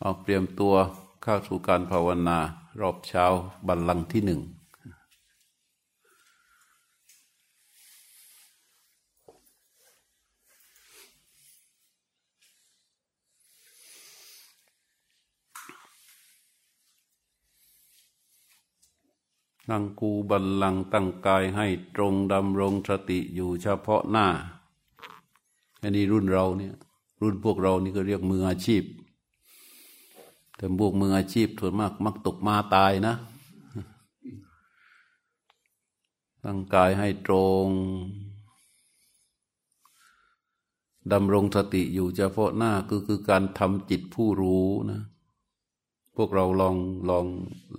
เอาเตรียมตัวเข้าสู่การภาวนารอบเช้าบัลลังก์ที่หนึ่งนั่งกูบัลลังก์ตั้งกายให้ตรงดำรงสติอยู่เฉพาะหน้า อันนี้รุ่นเราเนี่ย รุ่นพวกเรานี่ก็เรียกมืออาชีพ แต่พวกมืออาชีพส่วนมาก มักตกมาตายนะ ตั้งกายให้ตรงดำรงสติอยู่เฉพาะหน้าคือคือการทำจิตผู้รู้นะ พวกเราลองลอง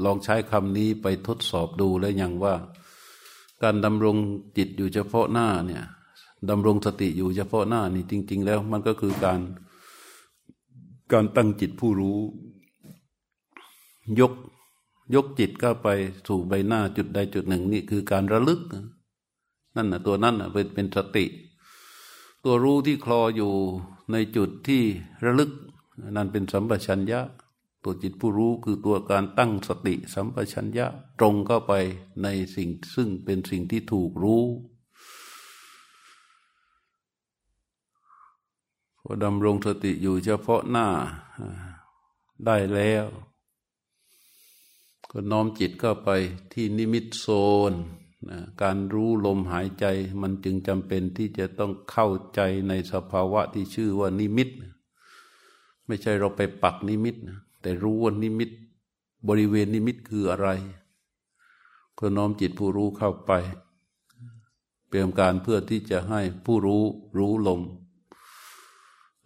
ลองใช้คำนี้ไปทดสอบดูแล้วยังว่า การดำรงจิตอยู่เฉพาะหน้าเนี่ยดำรงสติอยู่เฉพาะหน้านี่จริง ๆ แล้วมันก็คือการการตั้งจิตผู้รู้ ยกยกจิตเข้าไปสู่ใบหน้าจุดใดจุดหนึ่งนี่คือการระลึก นั่นนะตัวนั้นนะเป็นเป็นสติ ตัวรู้ที่คลออยู่ในจุดที่ระลึก นั่นเป็นสัมปชัญญะ ตัวจิตผู้รู้คือตัวการตั้งสติ สัมปชัญญะตรงเข้าไปในสิ่งซึ่งเป็นสิ่งที่ถูกรู้พอดำรงสติอยู่เฉพาะหน้าได้แล้ว ก็น้อมจิตเข้าไปที่นิมิตโซนการรู้ลมหายใจมันจึงจำเป็นที่จะต้องเข้าใจในสภาวะที่ชื่อว่านิมิต ไม่ใช่เราไปปักนิมิตแต่รู้ว่านิมิตบริเวณนิมิตคืออะไร ก็น้อมจิตผู้รู้เข้าไปเปลี่ยนการเพื่อที่จะให้ผู้รู้รู้ลม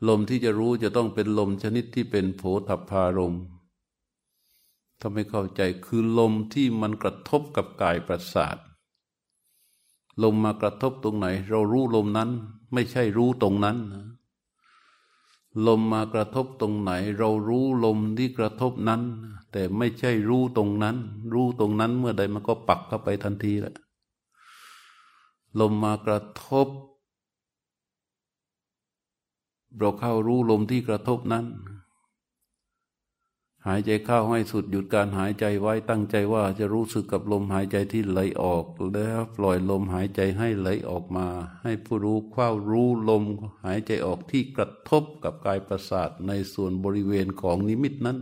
ลมที่จะรู้จะต้องเป็นลมชนิดที่เป็นโผฏฐารม ถ้าไม่เข้าใจคือลมที่มันกระทบกับกายประสาท ลมมากระทบตรงไหน เรารู้ลมนั้น ไม่ใช่รู้ตรงนั้น ลมมากระทบตรงไหน เรารู้ลมที่กระทบนั้น แต่ไม่ใช่รู้ตรงนั้น รู้ตรงนั้นเมื่อใดมันก็ปักเข้าไปทันทีแหละลมมากระทบ เราเข้ารู้ลมที่กระทบนั้น หายใจเข้าให้สุดหยุดการหายใจไว้ตั้งใจว่าจะรู้สึกกับลมหายใจที่ไหลออก แล้วปล่อยลมหายใจให้ไหลออกมา ให้ผู้รู้เข้ารู้ลมหายใจออกที่กระทบกับกายประสาทในส่วนบริเวณของนิมิตนั้น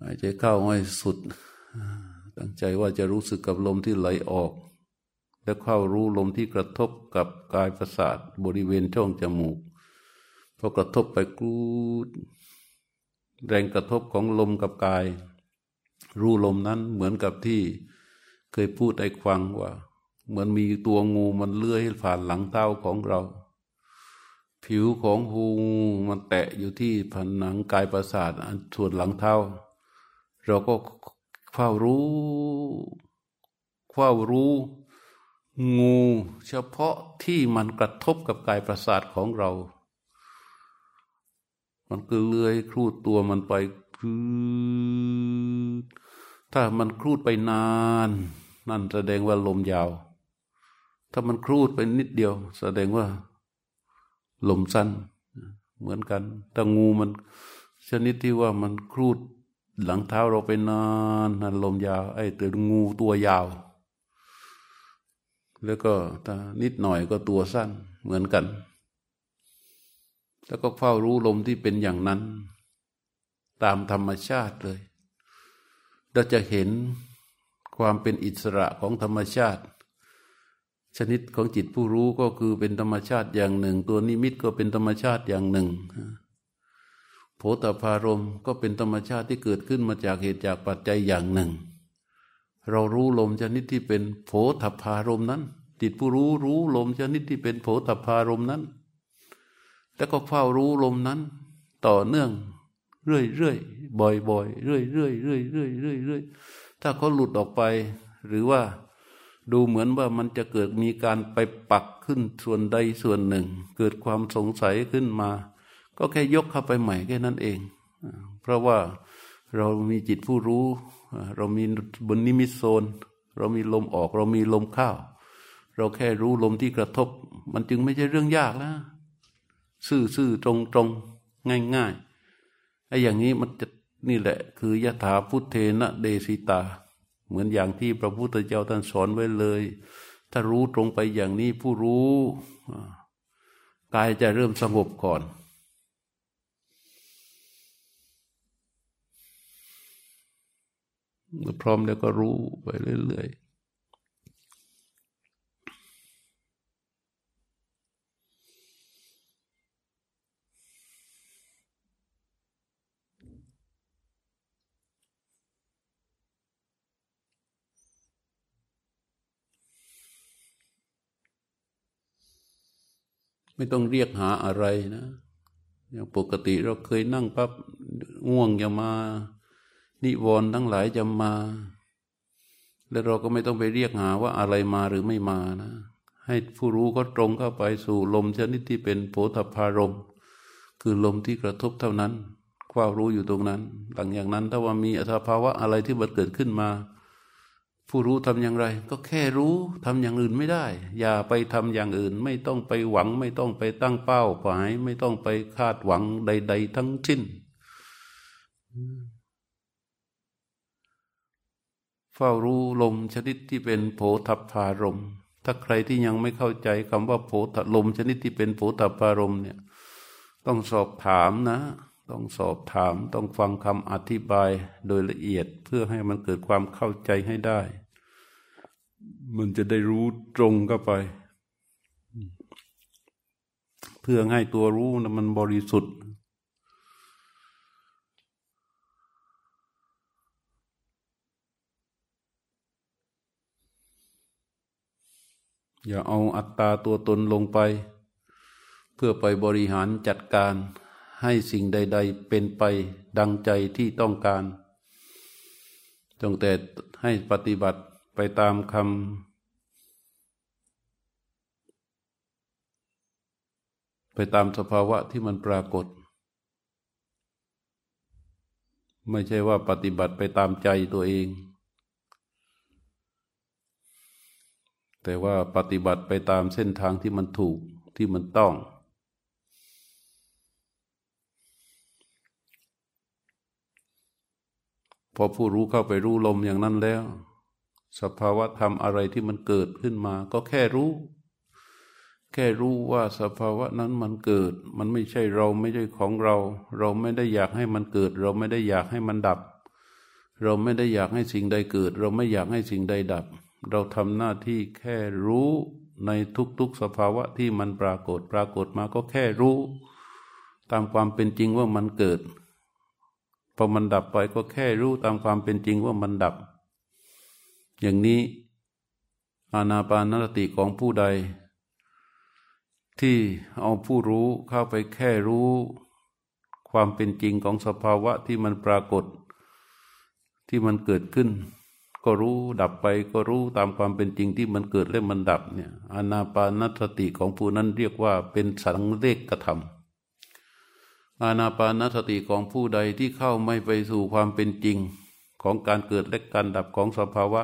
หายใจเข้าให้สุด ตั้งใจว่าจะรู้สึกกับลมที่ไหลออก แล้วเข้ารู้ลมที่กระทบกับกายประสาทบริเวณช่องจมูกพอกระทบไปกูด แรงกระทบของลมกับกาย รู้ลมนั้นเหมือนกับที่เคยพูดให้ฟังว่า เหมือนมีตัวงูมันเลื้อยผ่านหลังเท้าของเรา ผิวของหูมันแตะอยู่ที่ผนังกายประสาทส่วนหลังเท้า เราก็เฝ้ารู้เฝ้ารู้งูเฉพาะที่มันกระทบกับกายประสาทของเรา มันก็เลื้อยครูดตัวมันไปคืถ้ามันครูดไปนาน นั่นแสดงว่าลมยาว ถ้ามันครูดไปนิดเดียว แสดงว่า ลมสั้น เหมือนกันแต่งูมันชนิดที่ว่ามันครูดหลังเท้าเราไปนานนั่นลมยาว ไอ้ตัวงูตัวยาว แล้วก็ถ้านิดหน่อยก็ตัวสั้นเหมือนกัน แล้วก็เฝ้ารู้ลมที่เป็นอย่างนั้น ตามธรรมชาติเลย เราจะเห็นความเป็นอิสระของธรรมชาติ ชนิดของจิตผู้รู้ก็คือเป็นธรรมชาติอย่างหนึ่ง ตัวนิมิตก็เป็นธรรมชาติอย่างหนึ่งโผฏฐารมก็เป็นธรรมชาติที่เกิดขึ้นมาจากเหตุจากปัจจัยอย่างหนึ่ง เรารู้ลมชนิดที่เป็นโผฏฐารมนั้นจิตผู้รู้รู้ลมชนิดที่เป็นโผฏฐารมนั้น แล้วก็เฝ้ารู้ลมนั้น ต่อเนื่อง เรื่อยเรื่อยบ่อยบ่อยเรื่อยเรื่อยเรื่อยเรื่อยเรื่อยเรื่อยถ้าเขาหลุดออกไป หรือว่าดูเหมือนว่ามันจะเกิดมีการไปปักขึ้นส่วนใดส่วนหนึ่ง เกิดความสงสัยขึ้นมา ก็แค่ยกเข้าไปใหม่แค่นั้นเอง เพราะว่าเรามีจิตผู้รู้ เรามีบนนิมิตโซน เรามีลมออก เรามีลมเข้าเราแค่รู้ลมที่กระทบ มันจึงไม่ใช่เรื่องยากแล้ว ซื่อซื่อตรงตรงง่ายๆไอ้อย่างนี้มันจะนี่แหละ คือยถาพุทเทนะเดสิตา เหมือนอย่างที่พระพุทธเจ้าท่านสอนไว้เลย ถ้ารู้ตรงไปอย่างนี้ผู้รู้กายจะเริ่มสงบก่อนพร้อมแล้วก็รู้ไปเรื่อยๆ ไม่ต้องเรียกหาอะไรนะอย่างปกติเราเคยนั่งปั๊บง่วงจะมา นิวรณ์ทั้งหลายจะมา แล้วเราก็ไม่ต้องไปเรียกหาว่าอะไรมาหรือไม่มานะให้ผู้รู้ก็ตรงเข้าไปสู่ลมชนิดที่เป็นโพธพารมคือลมที่กระทบเท่านั้น ความรู้อยู่ตรงนั้นหลังอย่างนั้นถ้าว่ามีอัตภาวะอะไรที่มันเกิดขึ้นมา ผู้รู้ทำอย่างไร ก็แค่รู้ทำอย่างอื่นไม่ได้ อย่าไปทำอย่างอื่น ไม่ต้องไปหวัง ไม่ต้องไปตั้งเป้าหมายไม่ต้องไปคาดหวังใด ๆ ทั้งสิ้นเฝ้ารู้ลมชนิดที่เป็นโผฏฐารม ถ้าใครที่ยังไม่เข้าใจคำว่าโผฏลมชนิดที่เป็นโผฏฐารมเนี่ย ต้องสอบถามนะ ต้องสอบถามต้องฟังคำอธิบายโดยละเอียดเพื่อให้มันเกิดความเข้าใจให้ได้ มันจะได้รู้ตรงเข้าไป เพื่อให้ตัวรู้นะมันบริสุทธิ์ อย่าเอาอัตตาตัวตนลงไป เพื่อไปบริหารจัดการ ให้สิ่งใด ๆ เป็นไปดังใจที่ต้องการ จงแต่ให้ปฏิบัติไปตามคำไปตามสภาวะที่มันปรากฏ ไม่ใช่ว่าปฏิบัติไปตามใจตัวเอง แต่ว่าปฏิบัติไปตามเส้นทางที่มันถูกที่มันต้อง พอผู้รู้เข้าไปรู้ลมอย่างนั้นแล้ว สภาวะธรรมอะไรที่มันเกิดขึ้นมา ก็แค่รู้ แค่รู้ว่าสภาวะนั้นมันเกิด มันไม่ใช่เราไม่ใช่ของเรา เราไม่ได้อยากให้มันเกิด เราไม่ได้อยากให้มันดับ เราไม่ได้อยากให้สิ่งใดเกิด เราไม่อยากให้สิ่งใดดับ เราทำหน้าที่แค่รู้ในทุกๆสภาวะที่มันปรากฏ ปรากฏมาก็แค่รู้ ตามความเป็นจริงว่ามันเกิด พอมันดับไปก็แค่รู้ตามความเป็นจริงว่ามันดับ อย่างนี้อานาปานสติของผู้ใด ที่เอาผู้รู้เข้าไปแค่รู้ ความเป็นจริงของสภาวะที่มันปรากฏ ที่มันเกิดขึ้น ก็รู้ดับไปก็รู้ตามความเป็นจริงที่มันเกิดและมันดับเนี่ยอานาปานสติของผู้นั้นเรียกว่าเป็นสังเลกกระทำ อานาปานสติของผู้ใดที่เข้าไม่ไปสู่ความเป็นจริงของการเกิดและการดับของสภาวะ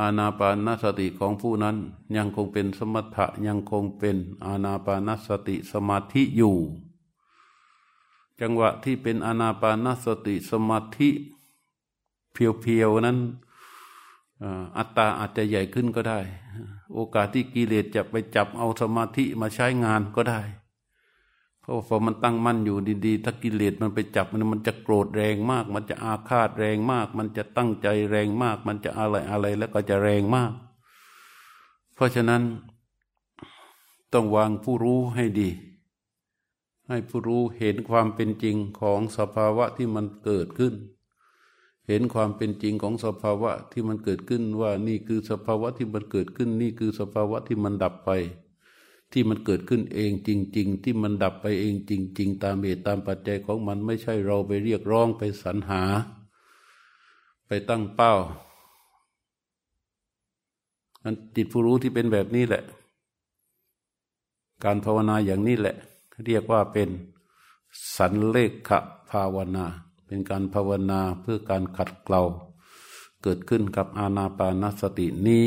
อาณาปานสติของผู้นั้นยังคงเป็นสมถะยังคงเป็นอาณาปานสติสมาธิอยู่ จังหวะที่เป็นอาณาปานสติสมาธิเพียวๆนั้นอัตตาอาจจะใหญ่ขึ้นก็ได้ โอกาสที่กิเลสจะไปจับเอาสมาธิมาใช้งานก็ได้ ราะพอมันตั้งมั่นอยู่ดีๆ ถ้ากิเลสมันไปจับมันมันจะโกรธแรงมาก มันจะอาฆาตแรงมาก มันจะตั้งใจแรงมาก มันจะอะไรอะไรแล้วก็จะแรงมาก เพราะฉะนั้นต้องวางผู้รู้ให้ดี ให้ผู้รู้เห็นความเป็นจริงของสภาวะที่มันเกิดขึ้น เห็นความเป็นจริงของสภาวะที่มันเกิดขึ้นว่านี่คือสภาวะที่มันเกิดขึ้น นี่คือสภาวะที่มันดับไป ที่มันเกิดขึ้นเองจริง ๆ ที่มันดับไปเองจริง ๆ ตามเหตุตามปัจจัยของมันไม่ใช่เราไปเรียกร้องไปสรรหา ไปตั้งเป้าอันจิตผู้รู้ที่เป็นแบบนี้แหละ การภาวนาอย่างนี้แหละ เรียกว่าเป็นสันเลขภาวนา เป็นการภาวนาเพื่อการขัดเกลาเกิดขึ้นกับอาณาปานสตินี้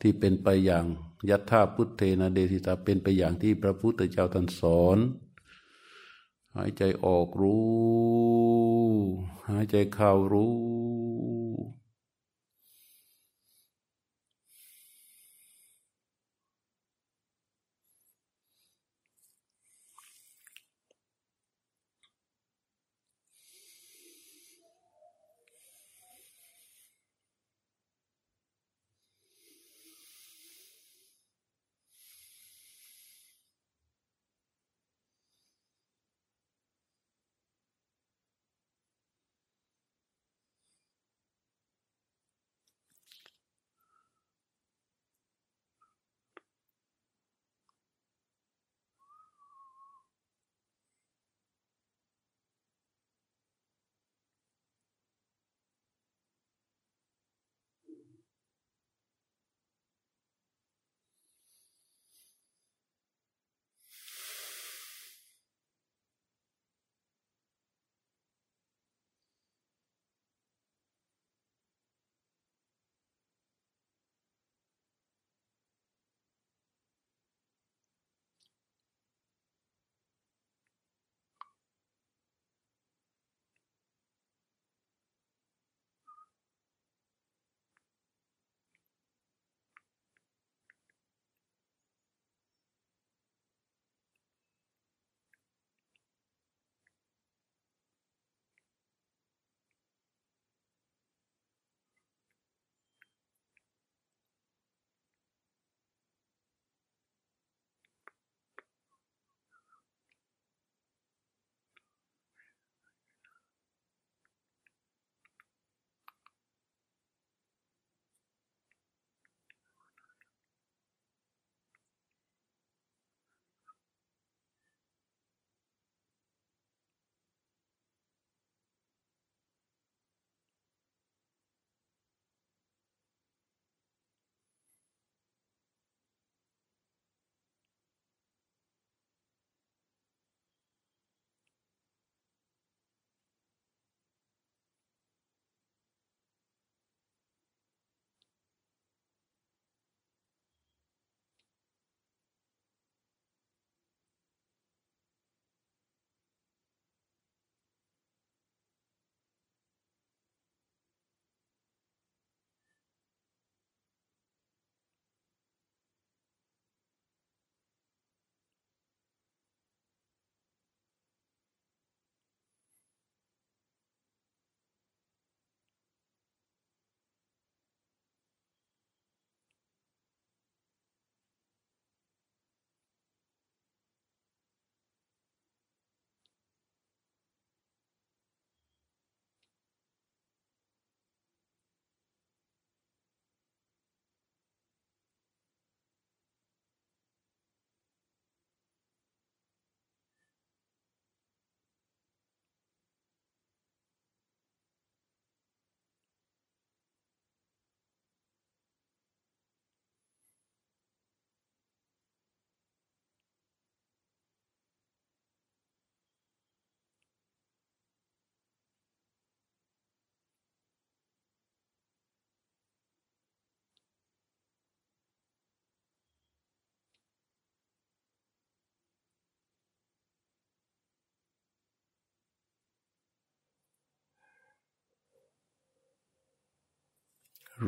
ที่เป็นไปอย่าง ยัตถาพุทเทนะเดสิตาเป็นไปอย่างที่พระพุทธเจ้าท่านสอน หายใจออกรู้ หายใจเข้ารู้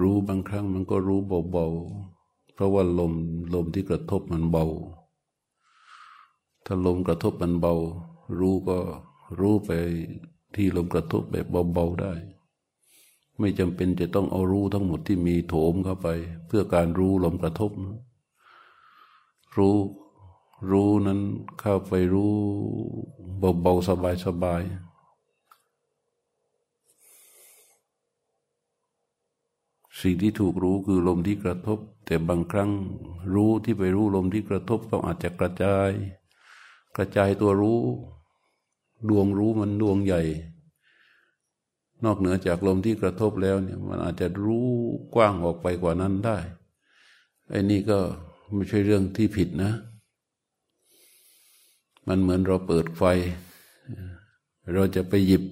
รู้บางครั้งมันก็รู้เบาๆ เพราะว่าลมลมที่กระทบมันเบา ถ้าลมกระทบมันเบา รู้ก็รู้ไปที่ลมกระทบแบบเบาๆได้ ไม่จำเป็นจะต้องเอารู้ทั้งหมดที่มีโถมเข้าไป เพื่อการรู้ลมกระทบ รู้รู้นั้นเข้าไปรู้เบาๆสบายๆ สิ่งที่ถูกรู้คือลมที่กระทบ แต่บางครั้งรู้ที่ไปรู้ลมที่กระทบก็อาจจะกระจาย กระจายตัวรู้ ดวงรู้มันดวงใหญ่ นอกเหนือจากลมที่กระทบแล้วเนี่ยมันอาจจะรู้กว้างออกไปกว่านั้นได้ไอ้นี่ก็ไม่ใช่เรื่องที่ผิดนะ มันเหมือนเราเปิดไฟ เราจะไปหยิบ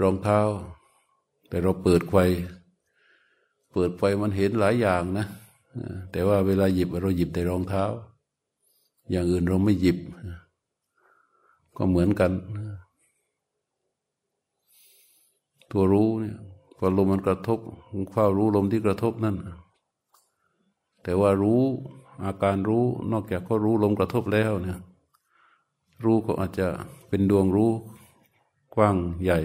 รองเท้า แต่เราเปิดไฟ เปิดไฟมันเห็นหลายอย่างนะ แต่ว่าเวลาหยิบเราหยิบแต่รองเท้า อย่างอื่นเราไม่หยิบ ก็เหมือนกัน ตัวรู้เนี่ยพอลมมันกระทบเฝ้ารู้ลมที่กระทบนั่น แต่ว่ารู้อาการรู้นอกจากก็รู้ลมกระทบแล้วเนี่ย รู้ก็อาจจะเป็นดวงรู้กว้างใหญ่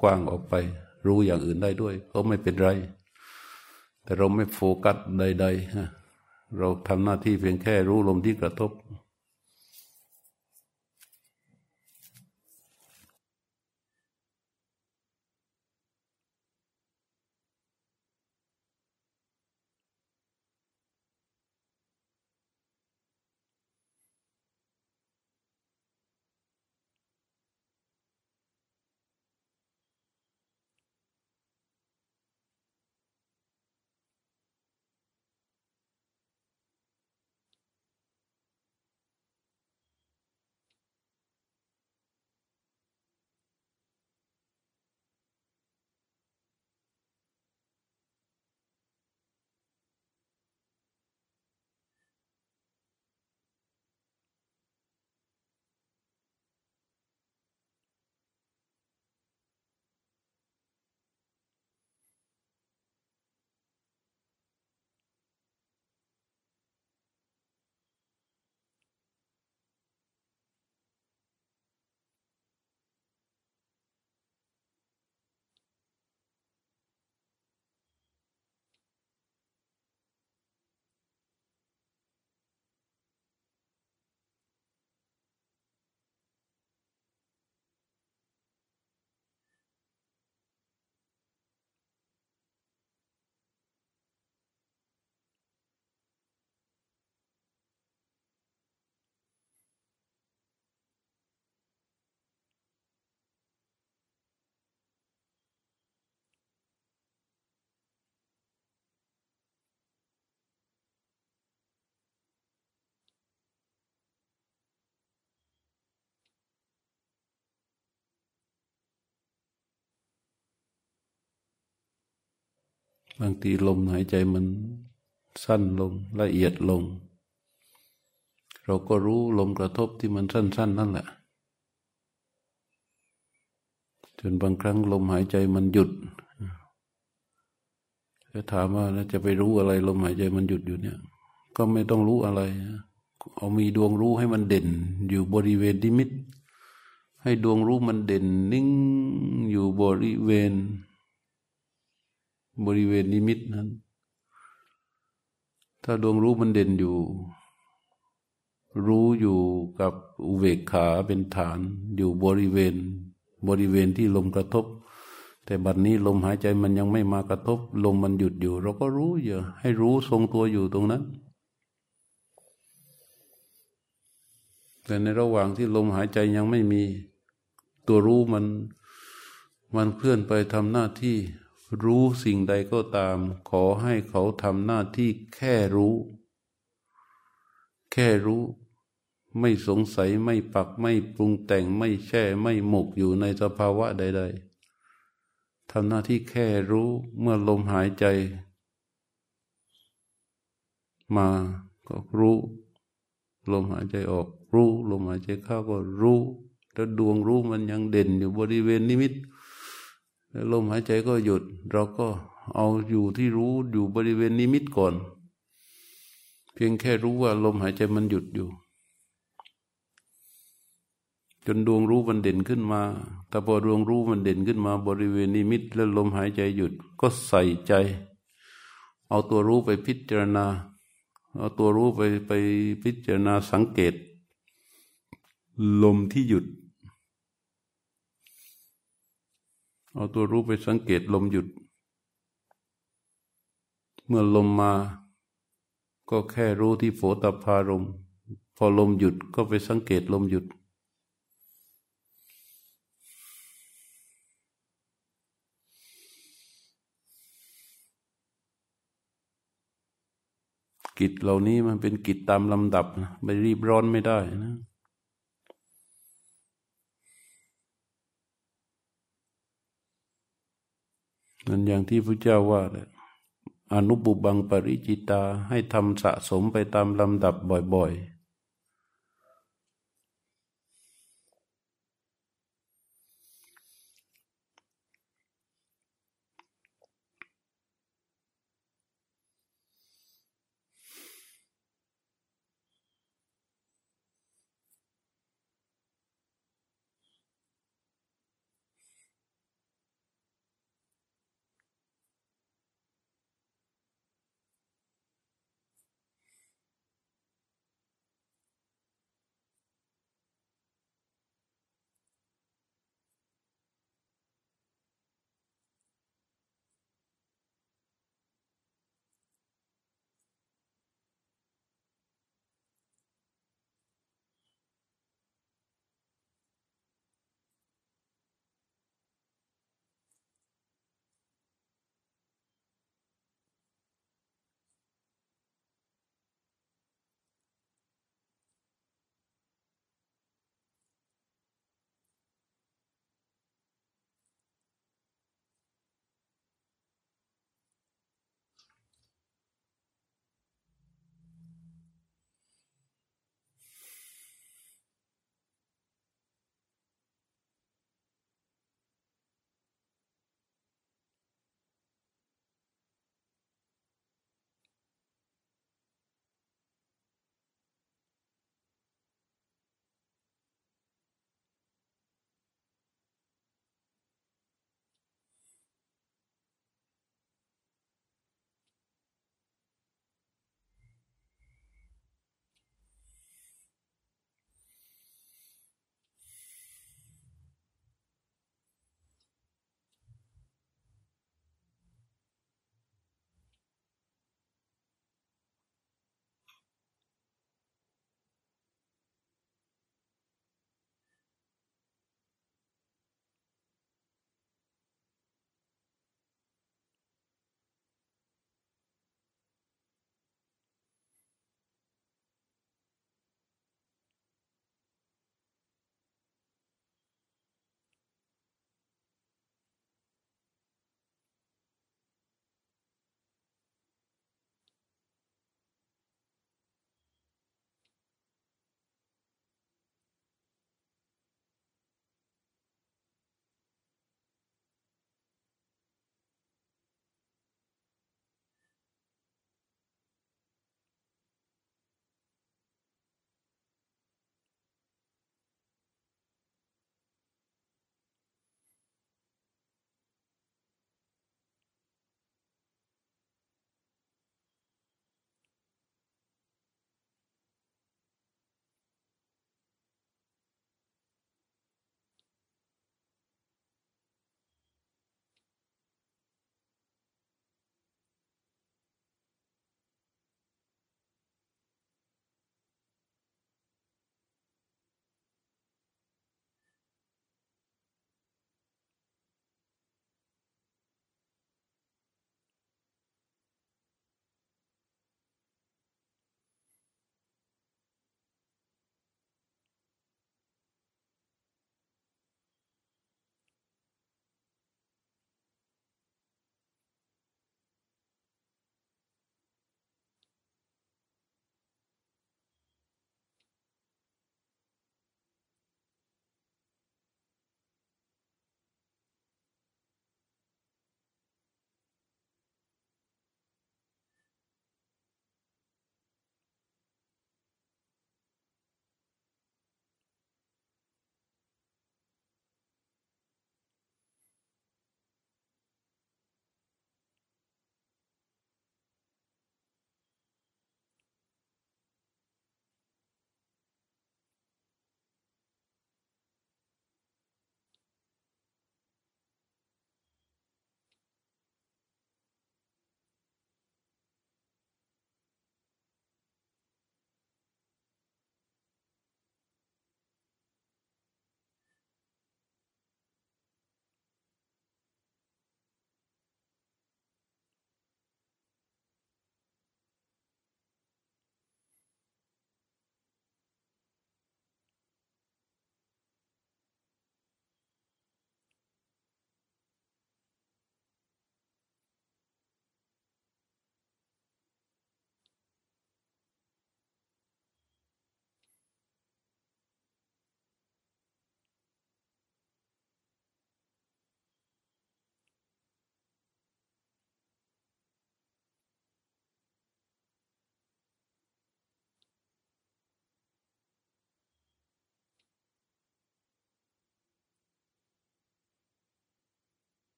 กว้างออกไป รู้อย่างอื่นได้ด้วย ก็ไม่เป็นไร แต่เราไม่โฟกัสใดๆเราทำหน้าที่เพียงแค่รู้ลมที่กระทบ บางทีลมหายใจมันสั้นลงละเอียดลง เราก็รู้ลมกระทบที่มันสั้น ๆนั่นแหละจนบางครั้งลมหายใจมันหยุดจะถามว่าจะไปรู้อะไร ลมหายใจมันหยุดอยู่เนี่ย ก็ไม่ต้องรู้อะไร เอามีดวงรู้ให้มันเด่น อยู่บริเวณดิมิต ให้ดวงรู้มันเด่น นิ่งอยู่บริเวณ บริเวณนิมิตนั้น ถ้าดวงรู้มันเด่นอยู่ รู้อยู่กับอุเบกขาเป็นฐาน อยู่บริเวณ บริเวณที่ลมกระทบ แต่บัดนนี้ลมหายใจมันยังไม่มากระทบ ลมมันหยุดอยู่ เราก็รู้อยู่ให้รู้ทรงตัวอยู่ตรงนั้นแต่ในระหว่างที่ลมหายใจยังไม่มี ตัวรู้มัน มันเคลื่อนไปทำหน้าที่ รู้สิ่งใดก็ตาม ขอให้เขาทำหน้าที่แค่รู้ แค่รู้ ไม่สงสัยไม่ปักไม่ปรุงแต่งไม่แช่ไม่หมกอยู่ในสภาวะใด ๆทำหน้าที่แค่รู้เมื่อลมหายใจ มาก็รู้ ลมหายใจออก รู้ ลมหายใจเข้าก็รู้แล้วดวงรู้มันยังเด่นอยู่บริเวณนิมิต ลมหายใจก็หยุด เราก็เอาอยู่ที่รู้อยู่บริเวณนิมิตก่อน เพียงแค่รู้ว่าลมหายใจมันหยุดอยู่ จนดวงรู้มันเด่นขึ้นมา แต่พอดวงรู้มันเด่นขึ้นมา บริเวณนิมิต แล้วลมหายใจหยุดก็ใส่ใจ เอาตัวรู้ไปพิจารณา เอาตัวรู้ไปไปพิจารณาสังเกต ลมที่หยุด เอาตัวรู้ไปสังเกตลมหยุด เมื่อลมมา ก็แค่รู้ที่โผตพารม พอลมหยุดก็ไปสังเกตลมหยุด กิจเหล่านี้มันเป็นกิจตามลำดับนะไม่รีบร้อนไม่ได้นะ นั่นอย่างที่พระเจ้าว่าอนุบุบังปริจิตาให้ทำสะสมไปตามลำดับบ่อย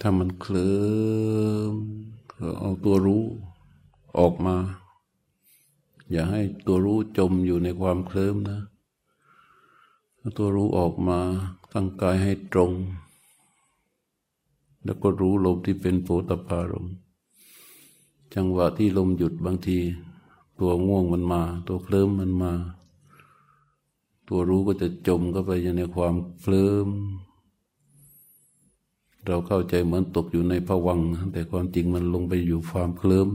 ถ้ามันเคลิ้มก็เอาตัวรู้ออกมา อย่าให้ตัวรู้จมอยู่ในความเคลิ้มนะตัวรู้ออกมาตั้งกายให้ตรง แล้วก็รู้ลมที่เป็นโผตพารมจังหวะที่ลมหยุดบางที ตัวง่วงมันมา ตัวเคลิ้มมันมา ตัวรู้ก็จะจมเข้าไปในความเคลิ้ม เราเข้าใจเหมือนตกอยู่ในผวังแต่ความจริงมันลงไปอยู่ความเคลิ้ม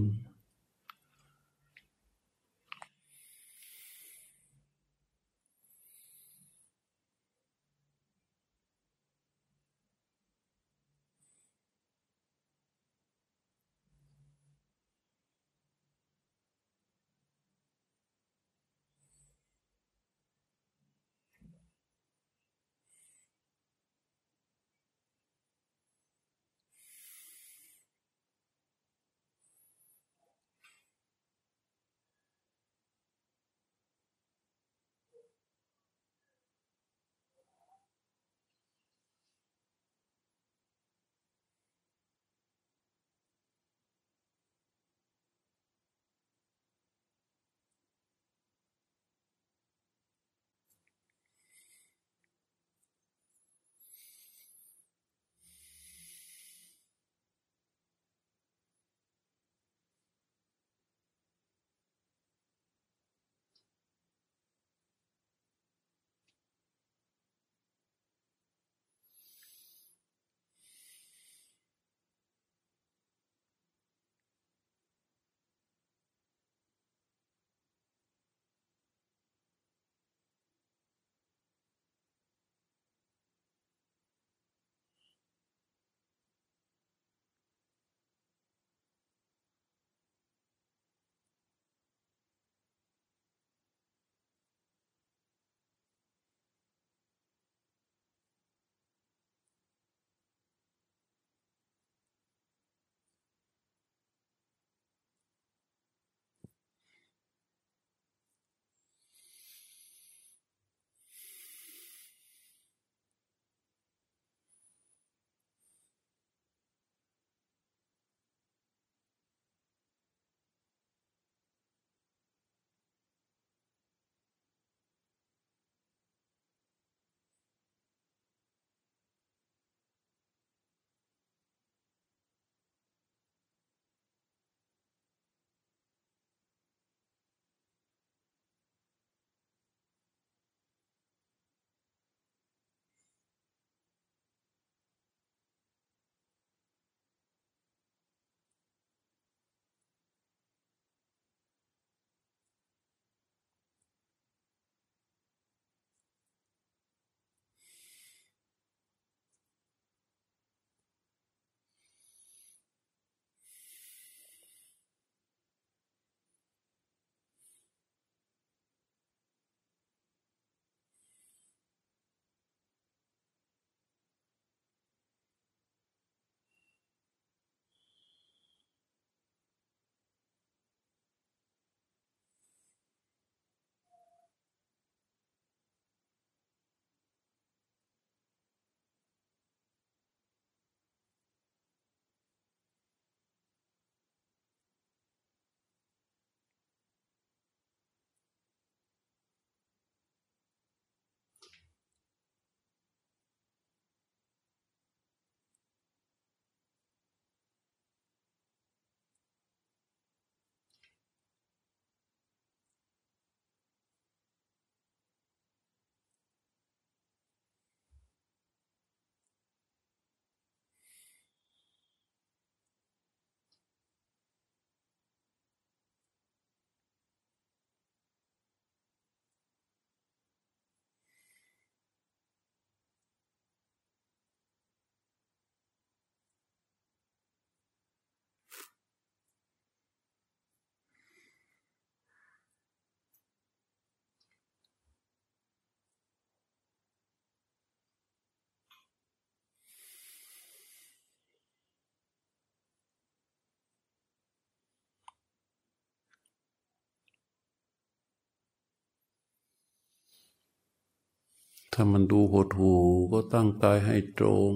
ถ้ามันดูหดหูก็ตั้งกายให้ตรง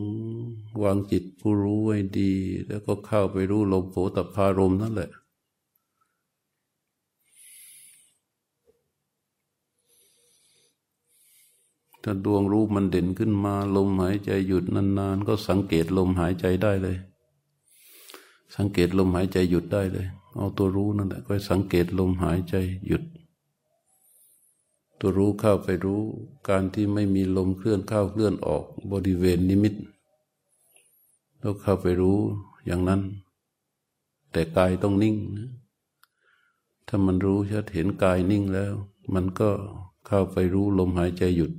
วางจิตผู้รู้ไว้ดี แล้วก็เข้าไปรู้ลมโผตพารมนั่นแหละ ถ้าดวงรู้มันเด่นขึ้นมา ลมหายใจหยุดนานๆ ก็สังเกตลมหายใจได้เลย สังเกตลมหายใจหยุดได้เลย เอาตัวรู้นั่นแหละก็สังเกตลมหายใจหยุด ตัวรู้เข้าไปรู้ การที่ไม่มีลมเคลื่อนเข้าเคลื่อนออกบริเวณนิมิตต้องเข้าไปรู้อย่างนั้น แต่กายต้องนิ่งนะถ้ามันรู้ชัดเห็นกายนิ่งแล้ว มันก็เข้าไปรู้ลมหายใจหยุด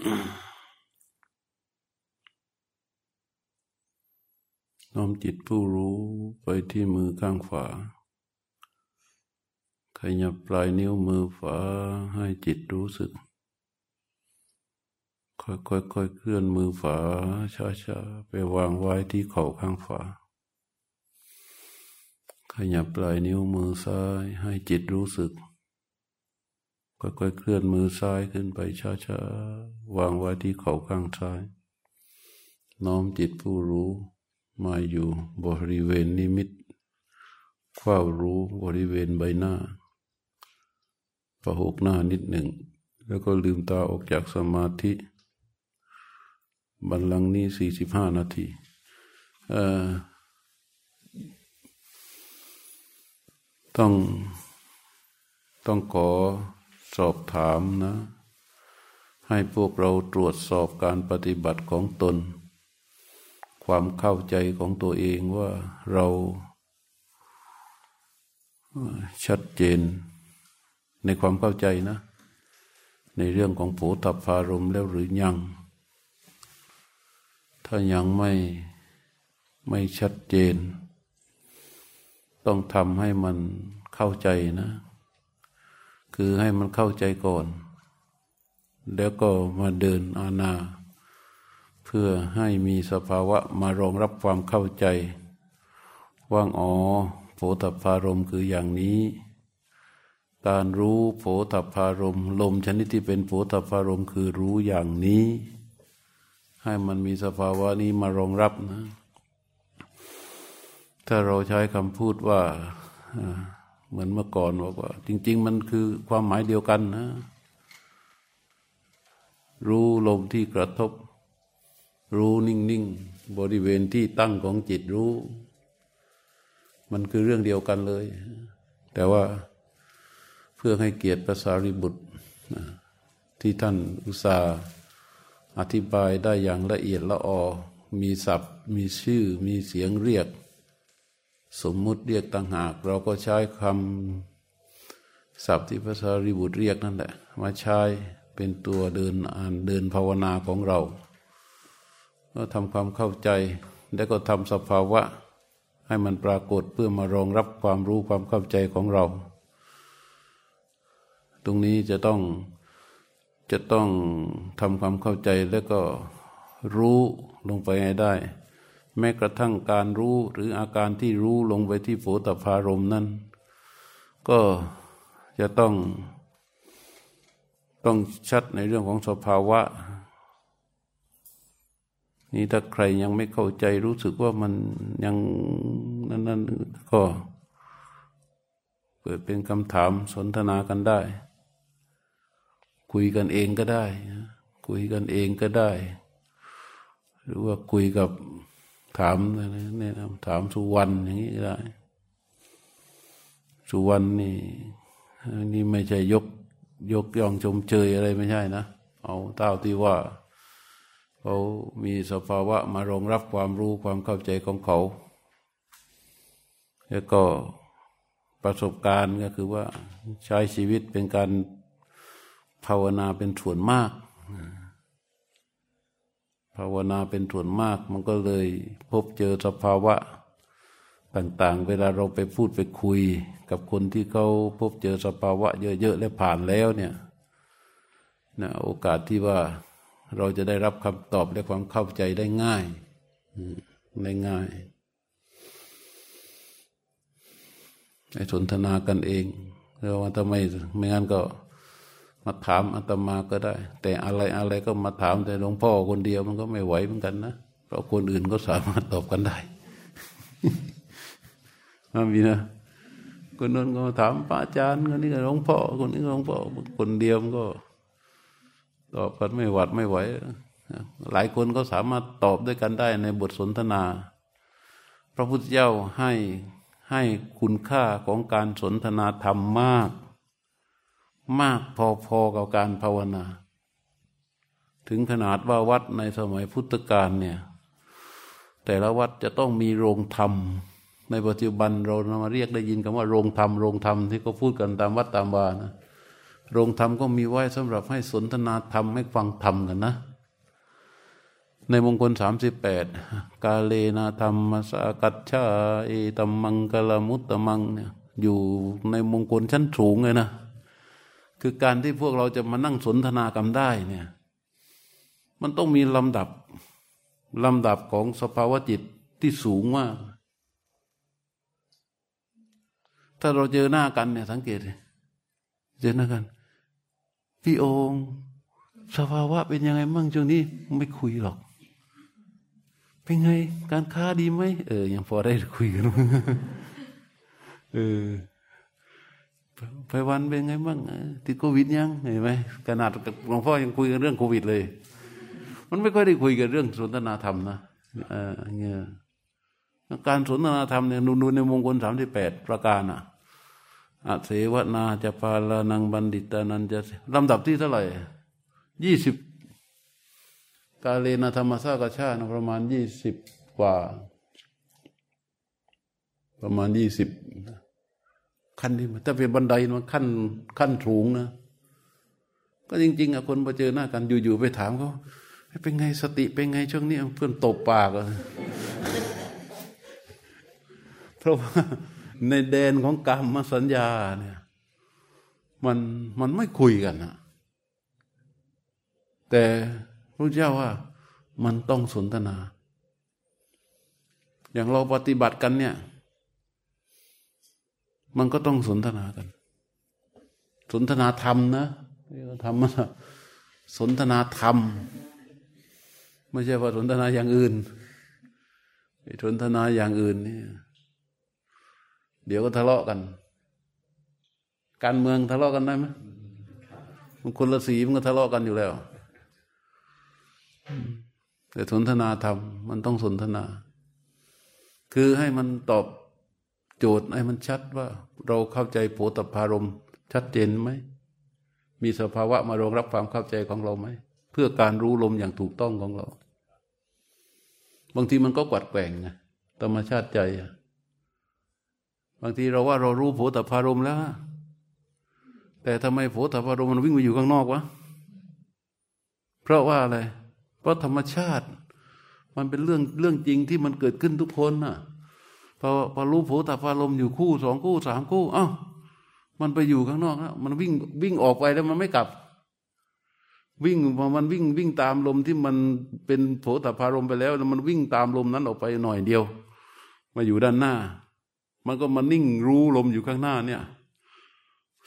น้อมจิตผู้รู้ไปที่มือข้างขวา ขยับปลายนิ้วมือขวาให้จิตรู้สึก ค่อยๆเคลื่อนมือขวาช้าๆไปวางไว้ที่เข่าข้างขวา ขยับปลายนิ้วมือซ้ายให้จิตรู้สึก ค่อยๆเคลื่อนมือซ้ายขึ้นไปช้าๆ วางไว้ที่เข่าข้างซ้าย น้อมจิตผู้รู้มาอยู่บริเวณนิมิตเฝ้ารู้บริเวณใบหน้า ประหกหน้านิดหนึ่ง แล้วก็ลืมตาออกจากสมาธิ บันลังนี้สี่สิบห้านาทีต้องต้องขอ สอบถามนะ ให้พวกเราตรวจสอบการปฏิบัติของตน ความเข้าใจของตัวเองว่าเราชัดเจน ในความเข้าใจนะ ในเรื่องของโผตับพารมแล้วหรือยัง ถ้ายังไม่ไม่ชัดเจน ต้องทำให้มันเข้าใจนะ คือให้มันเข้าใจก่อน แล้วก็มาเดินอาณา เพื่อให้มีสภาวะมารองรับความเข้าใจ ว่างอ๋อโผฏฐารมคืออย่างนี้ การรู้โผฏฐารมลมชนิดที่เป็นโผฏฐารมคือรู้อย่างนี้ ให้มันมีสภาวะนี้มารองรับนะ ถ้าเราใช้คำพูดว่า เหมือนเมื่อก่อนบอกว่า จริง ๆ มันคือความหมายเดียวกันนะ รู้ลมที่กระทบ รู้นิ่ง ๆ บริเวณที่ตั้งของจิตรู้ มันคือเรื่องเดียวกันเลย แต่ว่าเพื่อให้เกียรติภาษาริบุตรที่ท่านอุตสาห์อธิบายได้อย่างละเอียดละออมีศัพท์ มีชื่อ มีเสียงเรียก สมมุติเรียกต่างหาก เราก็ใช้คำศัพท์ที่ภาษาริบุตรเรียกนั่นแหละมาใช้เป็นตัวเดินอ่านเดินภาวนาของเรา ก็ทำความเข้าใจ แล้วก็ทำสภาวะ ให้มันปรากฏเพื่อมารองรับความรู้ความเข้าใจของเรา ตรงนี้จะต้องจะต้องทำความเข้าใจแล้วก็รู้ลงไปให้ได้ แม้กระทั่งการรู้หรืออาการที่รู้ลงไปที่โผตพารมนั้น ก็จะต้องต้องชัดในเรื่องของสภาวะ นี่ถ้าใครยังไม่เข้าใจรู้สึกว่ามันยังนั้นนั้นก็เปิดเป็นคำถามสนทนากันได้ คุยกันเองก็ได้ คุยกันเองก็ได้ หรือว่าคุยกับ ถามเนี่ยถามสุวรรณอย่างนี้ได้ สุวรรณนี่นี่ไม่ใช่ยกยกย่องชมเชยอะไรไม่ใช่นะ เอาเต้าที่ว่าเขามีสภาวะมารองรับความรู้ความเข้าใจของเขา แล้วก็ประสบการณ์ก็คือว่าใช้ชีวิตเป็นการภาวนาเป็นส่วนมาก ภาวนาเป็นส่วนมากมันก็เลยพบเจอสภาวะต่างๆ เวลาเราไปพูดไปคุย กับคนที่เขาพบเจอสภาวะ เยอะๆและผ่านแล้วเนี่ยนะโอกาสที่ว่าเราจะได้รับคำตอบและความเข้าใจได้ง่ายได้ง่ายไอ้สนทนากันเองเราว่าทำไมไม่งั้นก็ มาถามอาตมาก็ได้ แต่อะไรอะไรก็มาถามแต่หลวงพ่อคนเดียวมันก็ไม่ไหวเหมือนกันนะเพราะคนอื่นก็สามารถตอบกันได้มามีนะคนนั้นก็ถามพระอาจารย์คนนี้ก็หลวงพ่อคนนี้ก็หลวงพ่อคนเดียวมันก็ ตอบกันไม่หวัดไม่ไหวหลายคนก็สามารถตอบด้วยกันได้ในบทสนทนา พระพุทธเจ้าให้ให้คุณค่าของการสนทนาธรรมมาก มากพอๆกับการภาวนา ถึงขนาดว่าวัดในสมัยพุทธกาลเนี่ย แต่ละวัดจะต้องมีโรงธรรม ในปัจจุบันเรามาเรียกได้ยินคำว่าโรงธรรมโรงธรรมที่เขาพูดกันตามวัดตามวานะโรงธรรมก็มีไว้สำหรับให้สนทนาธรรมให้ฟังธรรมกันนะในมงคลสามสิบแปดกาเลนาธรรมสากัจฉาเอตัมมังกลมุตตมังเนี่ยอยู่ในมงคลชั้นสูงเลยนะ คือการที่พวกเราจะมานั่งสนทนากันได้เนี่ย มันต้องมีลำดับลำดับของสภาวะจิตที่สูงมาก ถ้าเราเจอหน้ากันเนี่ยสังเกตเจอหน้ากัน พี่องค์สภาวะเป็นยังไงมั่งช่วงนี้ไม่คุยหรอก เป็นไง การค้าดีไหมเออยังพอได้คุยกันเออ ไปวันเป็นไงบ้างติดโควิดยังเห็นไหมขนาดหลวงพ่อยังคุยกันเรื่องโควิดเลย มันไม่ค่อยได้คุยกันเรื่องสนทนาธรรมนะเออเนี่ยการสนทนาธรรมเนี่ยนูนในมงคลสามสิบแปดประการอะอาเสวนาจะปาลานังบัณฑิตานันจะลำดับที่เท่าไหร่ยี่สิบกาเลนธรรมสากชาติประมาณยี่สิบกว่า ประมาณยี่สิบ ขั้นที่ถ้าเป็นบันไดมันขั้นขั้นสูงนะ ก็จริง ๆอะคนพอเจอหน้ากันอยู่ๆไปถามเขาเป็นไงสติเป็นไงช่วงนี้เพื่อนตบปากอะเพราะว่าในแดนของกรรมสัญญาเนี่ย มันมันไม่คุยกันนะแต่พระเจ้าว่ามันต้องสนทนา อย่างเราปฏิบัติกันเนี่ย มันก็ต้องสนทนากัน สนทนาธรรมนะธรรมสนทนาธรรม ไม่ใช่ว่าสนทนาอย่างอื่นสนทนาอย่างอื่นนี่เดี๋ยวก็ทะเลาะกัน การเมืองทะเลาะกันได้ไหมมันคนละสีมันก็ทะเลาะกันอยู่แล้ว แต่สนทนาธรรมมันต้องสนทนา คือให้มันตอบ โจทย์ให้มันชัดว่า เราเข้าใจโผตพารมชัดเจนไหม มีสภาวะมารองรับความเข้าใจของเราไหม เพื่อการรู้ลมอย่างถูกต้องของเรา บางทีมันก็กวัดแกว่งไงธรรมชาติใจ บางทีเราว่าเรารู้โผตพารมแล้ว แต่ทำไมโผตพารมมันวิ่งไปอยู่ข้างนอกวะ เพราะว่าอะไร เพราะธรรมชาติ มันเป็นเรื่องเรื่องจริงที่มันเกิดขึ้นทุกคนน่ะ พอพอรู้โผตาพารมอยู่คู่สองคู่สามคู่ เอ้ามันไปอยู่ข้างนอกแล้วมันวิ่งวิ่งออกไปแล้วมันไม่กลับ วิ่งมันวิ่งวิ่งตามลมที่มันเป็นโผตาพารมไปแล้วแล้วมันวิ่งตามลมนั้นออกไปหน่อยเดียว มาอยู่ด้านหน้า มันก็มานิ่งรู้ลมอยู่ข้างหน้าเนี่ย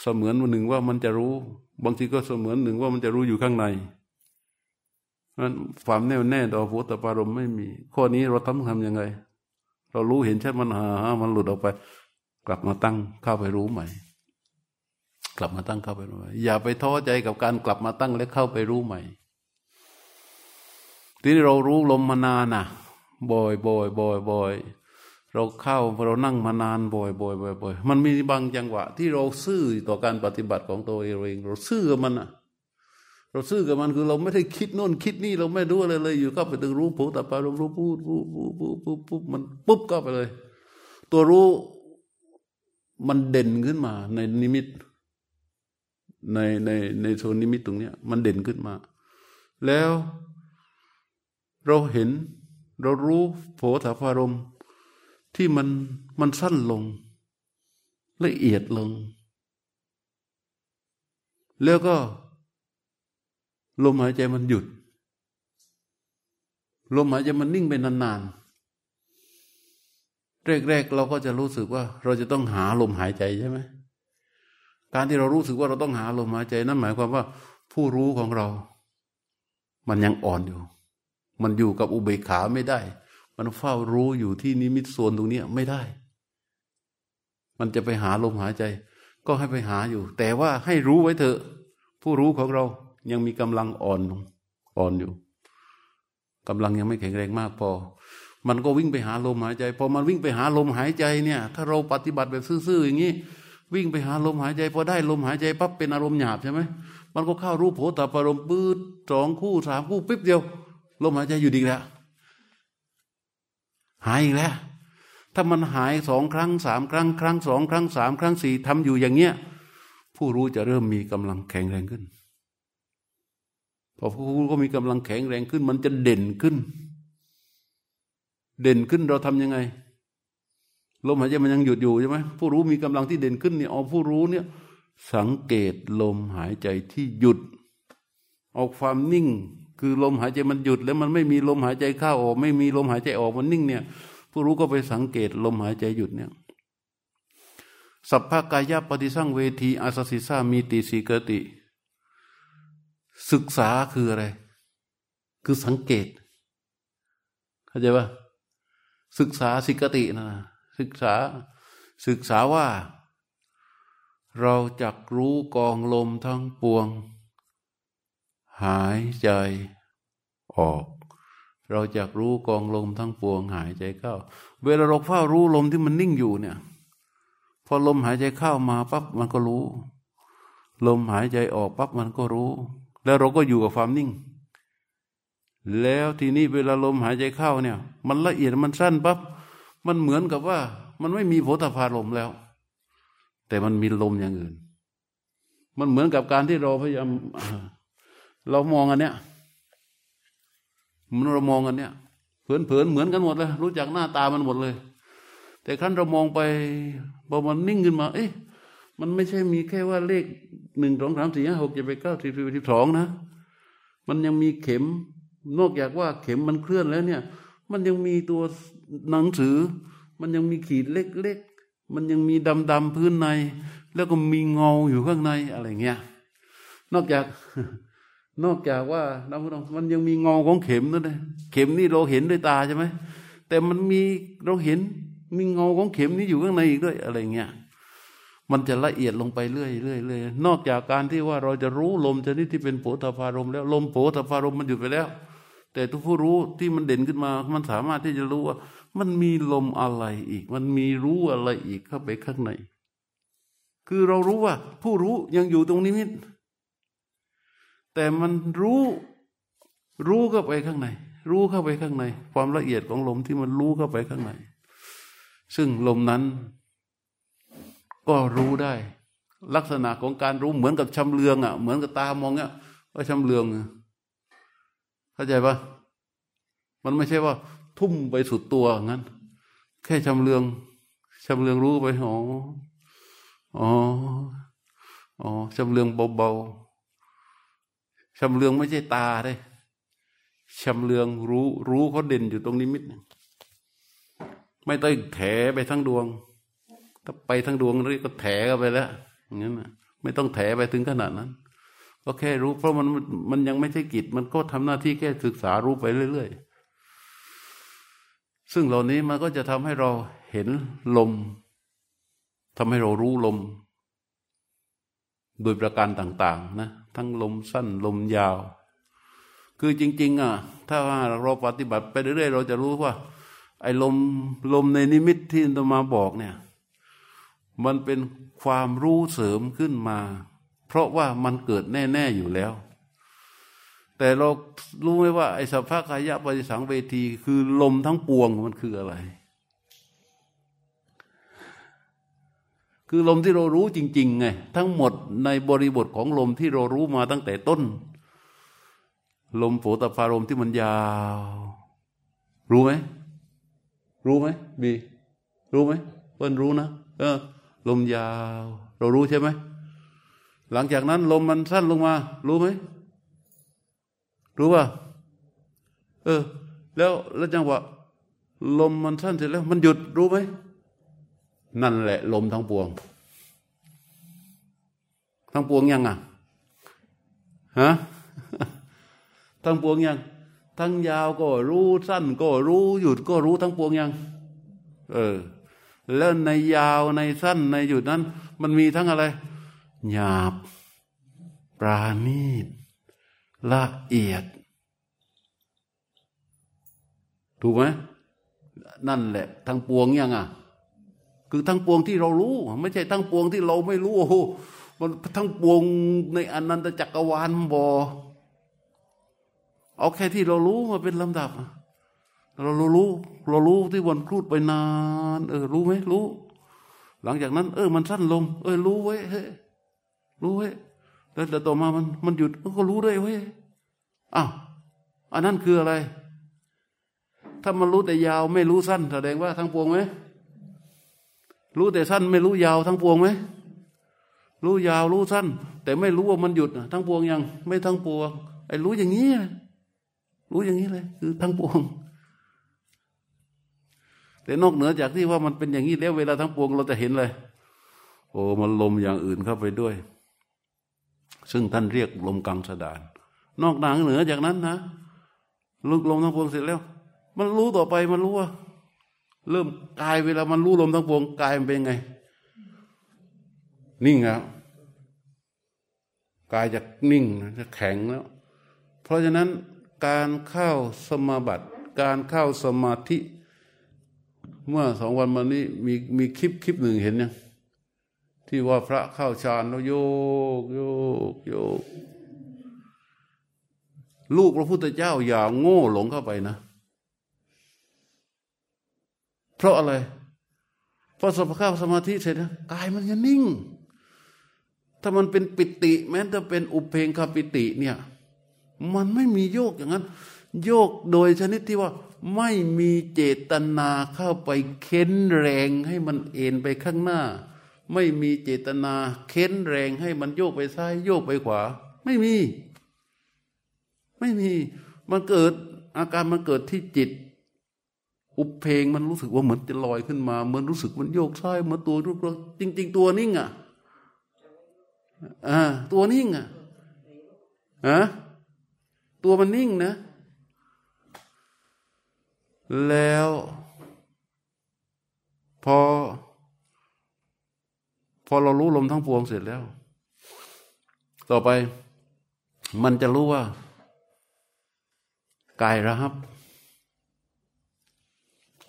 เสมือนวันหนึ่งว่ามันจะรู้ บางทีก็เสมือนหนึ่งว่ามันจะรู้อยู่ข้างในนั้นความแน่วแน่ต่อโผตปารมไม่มี ข้อนี้เราทำทำยังไง เรารู้เห็นใช่มันหา มันหลุดออกไป กลับมาตั้งเข้าไปรู้ใหม่ กลับมาตั้งเข้าไปรู้ใหม่อย่าไปท้อใจกับการกลับมาตั้งและเข้าไปรู้ใหม่ ทีนี้เรารู้ลมมานานน่ะบ่อยบ่อยบ่อยบ่อยเราเข้าเรานั่งมานานบ่อยบ่อยบ่อยบ่อยมันมีบางจังหวะ ที่เราซื่อต่อการปฏิบัติของตัวเองเราซื่อกับมันอะ เราซื่อกับมันคือเราไม่ได้คิดโน่นคิดนี่เราไม่รู้อะไรเลยอยู่ก็ไปถึงรู้ผูแต่ปารู้รู้ปุ๊บปุ๊บปุ๊บปุ๊บปุ๊บปุ๊บมันปุ๊บก็ไปเลย ตัวรู้มันเด่นขึ้นมา ในนิมิต ในในในโซนนิมิตตรงเนี้ย มันเด่นขึ้นมา แล้วเราเห็น เรารู้โผฏฐารมที่มันมันสั้นลง ละเอียดลง แล้วก็ ลมหายใจมันหยุด ลมหายใจมันนิ่งไปนานๆแรกๆเราก็จะรู้สึกว่า เราจะต้องหาลมหายใจใช่ไหมการที่เรารู้สึกว่าเราต้องหาลมหายใจ นั่นหมายความว่า ผู้รู้ของเรา มันยังอ่อนอยู่ มันอยู่กับอุเบกขาไม่ได้ มันเฝ้ารู้อยู่ที่นิมิตส่วนตรงนี้ไม่ได้ มันจะไปหาลมหายใจ ก็ให้ไปหาอยู่ แต่ว่าให้รู้ไว้เถอะ ผู้รู้ของเรา ยังมีกำลังอ่อนอ่อนอยู่กำลังยังไม่แข็งแรงมากพอ มันก็วิ่งไปหาลมหายใจพอมันวิ่งไปหาลมหายใจเนี่ย ถ้าเราปฏิบัติแบบซื่อๆอย่างนี้วิ่งไปหาลมหายใจพอได้ลมหายใจปั๊บเป็นอารมณ์หยาบใช่ไหมมันก็เข้ารูปโผตปารมปืดสองคู่สามคู่ปิ๊บเดียว ลมหายใจอยู่ดีแล้วหายอีกแล้ว ถ้ามันหายสองครั้งสามครั้ง ครั้งสองครั้งสามครั้งสี่ทำอยู่อย่างเงี้ยผู้ผู้รู้จะเริ่มมีกำลังแข็งแรงขึ้น พอผู้รู้ก็มีกำลังแข็งแรงขึ้น มันจะเด่นขึ้น เด่นขึ้นเราทํำยังไงลมหายใจมันยังหยุดอยู่ใช่ไหมผู้รู้มีกำลังที่เด่นขึ้นเนี่ยเอาผู้รู้เนี่ย สังเกตลมหายใจที่หยุด เอาความนิ่ง คือลมหายใจมันหยุด แล้วมันไม่มีลมหายใจเข้าออก ไม่มีลมหายใจออกมันนิ่งเนี่ย ผู้รู้ก็ไปสังเกตลมหายใจหยุดเนี่ยสัพพกายะปฏิสังเวทีอาสสิสามีติสีกติ ศึกษาคืออะไร คือสังเกต เข้าใจปะศึกษาสิกตินะศึกษาศึกษาว่า เราจักรู้กองลมทั้งปวง หายใจออก เราจักรู้กองลมทั้งปวง หายใจเข้า เวลาเราเฝ้ารู้ลมที่มันนิ่งอยู่เนี่ย พอลมหายใจเข้ามาปั๊บมันก็รู้ ลมหายใจออกปั๊บมันก็รู้ แล้วเราก็อยู่กับความนิ่ง แล้วทีนี้เวลาลมหายใจเข้าเนี่ย มันละเอียดมันสั้นปั๊บมันเหมือนกับว่า มันไม่มีโผฏฐารมแล้ว แต่มันมีลมอย่างอื่น มันเหมือนกับการที่เราพยายามเรามองอันเนี้ยมันเรามองอันเนี้ยเผินๆเหมือนกันหมดเลย รู้จักหน้าตามันหมดเลย แต่ครั้นเรามองไปพอมันนิ่งขึ้นมา เอ๊ะมันไม่ใช่มีแค่ว่าเลข หนึ่งสองสามสี่ห้าหกเจ็ดแปดเก้าสิบสิบสองนะ มันยังมีเข็ม นอกจากว่าเข็มมันเคลื่อนแล้วเนี่ย มันยังมีตัวหนังสือ มันยังมีขีดเล็กๆ มันยังมีดำๆพื้นใน แล้วก็มีเงาอยู่ข้างในอะไรเงี้ย นอกจากนอกจากว่าน้ำมันยังมีเงาของเข็มนั่นเลยเข็มนี่เราเห็นด้วยตาใช่ไหมแต่มันมีเราเห็นมีเงาของเข็มนี้อยู่ข้างในอีกด้วยอะไรเงี้ย มันจะละเอียดลงไปเรื่อยเรื่อยเรื่อยนอกจากการที่ว่าเราจะรู้ลมชนิดที่เป็นโผฏฐารมแล้ว ลมโผฏฐารมมันหยุดไปแล้ว แต่ทุกผู้รู้ที่มันเด่นขึ้นมา มันสามารถที่จะรู้ว่า มันมีลมอะไรอีก มันมีรู้อะไรอีกเข้าไปข้างใน คือเรารู้ว่า ผู้รู้ยังอยู่ตรงนิมิตแต่มันรู้รู้เข้าไปข้างใน รู้เข้าไปข้างใน ความละเอียดของลมที่มันรู้เข้าไปข้างใน ซึ่งลมนั้น ก็รู้ได้ ลักษณะของการรู้เหมือนกับชำเลืองอะ เหมือนกับตามองเนี้ยว่าชำเลืองเข้าใจปะมันไม่ใช่ว่า ทุ่มไปสุดตัวงั้น แค่ชำเลืองชำเลืองรู้ไปอ๋ออ๋ออ๋อชำเลืองเบาๆชำเลืองไม่ใช่ตาได้ชำเลืองรู้รู้เขาเด่นอยู่ตรงนิมิต ไม่ต้องแถไปทั้งดวง ถ้าไปทั้งดวงนี่ก็แถกันไปแล้วอย่างนั้นไม่ต้องแถไปถึงขนาดนั้น ก็แค่รู้ เพราะมันมันยังไม่ใช่กิจ มันก็ทำหน้าที่แค่ศึกษารู้ไปเรื่อยๆ ซึ่งเหล่านี้มันก็จะทำให้เราเห็นลมทำให้เรารู้ลม โดยประการต่าง ๆ นะ ทั้งลมสั้นลมยาว คือจริง ๆ อะ ถ้าว่าเราปฏิบัติไปเรื่อยๆ เราจะรู้ว่า ไอ้ลมลมในนิมิตที่ตมาบอกเนี่ย มันเป็นความรู้เสริมขึ้นมา เพราะว่ามันเกิดแน่ๆอยู่แล้ว แต่เรารู้ไหมว่าไอ้สัพพะกายะปฏิสังเวที คือลมทั้งปวงมันคืออะไร คือลมที่เรารู้จริงๆไงทั้งหมดในบริบทของลมที่เรารู้มาตั้งแต่ต้น ลมโผตพารมที่มันยาว รู้ไหมรู้ไหมบีรู้ไหมเปิ้นรู้นะ เออ ลมยาว เรารู้ใช่ไหม หลังจากนั้น ลมมันสั้นลงมา รู้ไหม รู้ป่ะเออ แล้วแล้วจังหวะลมมันสั้นเสร็จแล้ว มันหยุดรู้ไหม นั่นแหละ ลมทั้งปวง ทั้งปวงยังอะฮะทั้งปวงยัง ทั้งยาวก็รู้สั้นก็รู้หยุดก็รู้ทั้งปวงยัง เออ แล้วในยาวในสั้นในหยุดนั้น มันมีทั้งอะไร หยาบ ปราณีต ละเอียด ถูกไหมนั่นแหละ ทั้งปวงยังอะ คือทั้งปวงที่เรารู้ ไม่ใช่ทั้งปวงที่เราไม่รู้โอ้โหมันทั้งปวงในอนันตจักรวาลบอเอาแค่ที่เรารู้มาเป็นลำดับ เรารู้เรารู้ที่วันครูดไปนาน เออ รู้ไหมรู้ หลังจากนั้น เออ มันสั้นลง เออ รู้ไว้เฮ้รู้เว้แล้วต่อมามันมันหยุดก็รู้ด้วยเว้ยอ้าวอันนั้นคืออะไร ถ้ามันรู้แต่ยาวไม่รู้สั้นแสดงว่าทั้งปวงไหมรู้แต่สั้นไม่รู้ยาวทั้งปวงไหมรู้ยาวรู้สั้น แต่ไม่รู้ว่ามันหยุดทั้งปวงยัง ไม่ทั้งปวงไอ้รู้อย่างนี้รู้อย่างนี้เลย คือทั้งปวง แต่นอกเหนือจากที่ว่ามันเป็นอย่างนี้แล้วเวลาทั้งปวงเราจะเห็นเลย โอ้มันลมอย่างอื่นเข้าไปด้วย ซึ่งท่านเรียกลมกังสดาน นอกหนังเหนือจากนั้นนะลุกลมทั้งปวงเสร็จแล้ว มันรู้ต่อไปมันรู้ว่า เริ่มกายเวลามันรู้ลมทั้งปวงกายมันเป็นไง นิ่งแล้วกายจะนิ่งจะแข็งแล้ว เพราะฉะนั้นการเข้าสมาบัติ การเข้าสมาธิ เมื่อสองวันมานี้มีมีคลิปคลิปหนึ่งเห็นยังที่ว่าพระเข้าฌานแล้วโยกโยกโยก ลูกพระพุทธเจ้าอย่าโง่หลงเข้าไปนะ เพราะอะไรพอสภาพสมาธิเสร็จนะกายมันจะนิ่ง ถ้ามันเป็นปิติ แม้จะเป็นอุเพงคปิติเนี่ย มันไม่มีโยกอย่างนั้น โยกโดยชนิดที่ว่า ไม่มีเจตนาเข้าไปเค้นแรงให้มันเอ็นไปข้างหน้า ไม่มีเจตนาเค้นแรงให้มันโยกไปซ้ายโยกไปขวา ไม่มี ไม่มี มันเกิดอาการมันเกิดที่จิต อุปเพงมันรู้สึกว่าเหมือนจะลอยขึ้นมาเหมือนรู้สึกมันโยกซ้ายเหมือนตัวรูปจริง ๆ ตัวนิ่งอะอ่าตัวนิ่งอะฮะตัวมันนิ่งนะ แล้ว พอ พอเรารู้ลมทั้งปวงเสร็จแล้ว ต่อไป มันจะรู้ว่ากายระหับ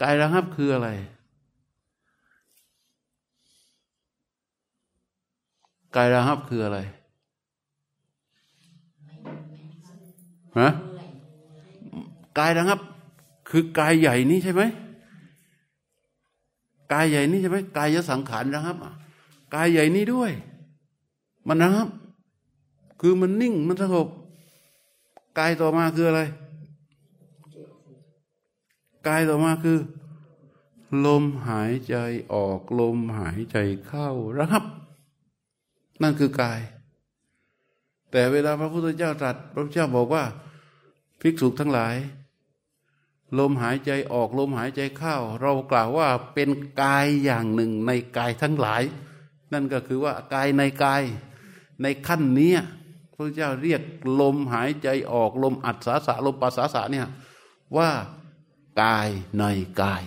กายระหับคืออะไร กายระหับคืออะไรฮะกายนะครับ คือกายใหญ่นี้ใช่ไหมกายใหญ่นี้ใช่ไหมกายสังขารนะครับกายใหญ่นี้ด้วย มันนะครับ คือมันนิ่งมันสงบกายต่อมาคืออะไรกายต่อมาคือ ลมหายใจออกลมหายใจเข้ารับ นั่นคือกาย แต่เวลาพระพุทธเจ้าตรัสพระพุทธเจ้าบอกว่า ภิกษุทั้งหลาย ลมหายใจออกลมหายใจเข้า เรากล่าวว่าเป็นกายอย่างหนึ่งในกายทั้งหลาย นั่นก็คือว่ากายในกายในขั้นนี้พระเจ้าเรียกลมหายใจออกลมอัดสาสะลมปัสสาสะเนี่ยว่ากายในกาย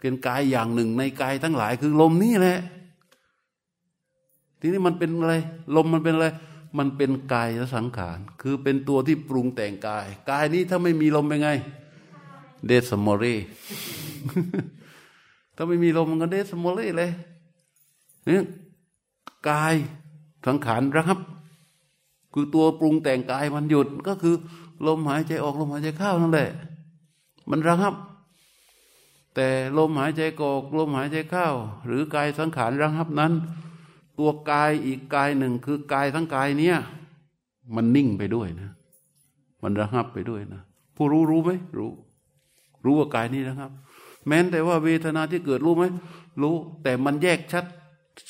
เป็นกายอย่างหนึ่งในกายทั้งหลายคือลมนี่แหละ ทีนี้มันเป็นอะไร ลมมันเป็นอะไร มันเป็นกายสังขาร คือเป็นตัวที่ปรุงแต่งกาย กายนี้ถ้าไม่มีลมเป็นไง เดสมอรีถ้าไม่มีลมมันก็เดสมอรีเลยเนี่ยกายสังขารรับ คือตัวปรุงแต่งกายมันหยุดก็คือ ลมหายใจออกลมหายใจเข้านั่นแหละ มันระงับ แต่ลมหายใจออกลมหายใจเข้าหรือกายสังขารระงับนั้น ตัวกายอีกกายหนึ่งคือกายทั้งกายเนี้ยมันนิ่งไปด้วยนะ มันระงับไปด้วยนะ ผู้รู้รู้ไหมรู้ รู้ว่ากายนี้นะครับ แม้แต่ว่าเวทนาที่เกิดรู้ไหมรู้แต่มันแยกชัด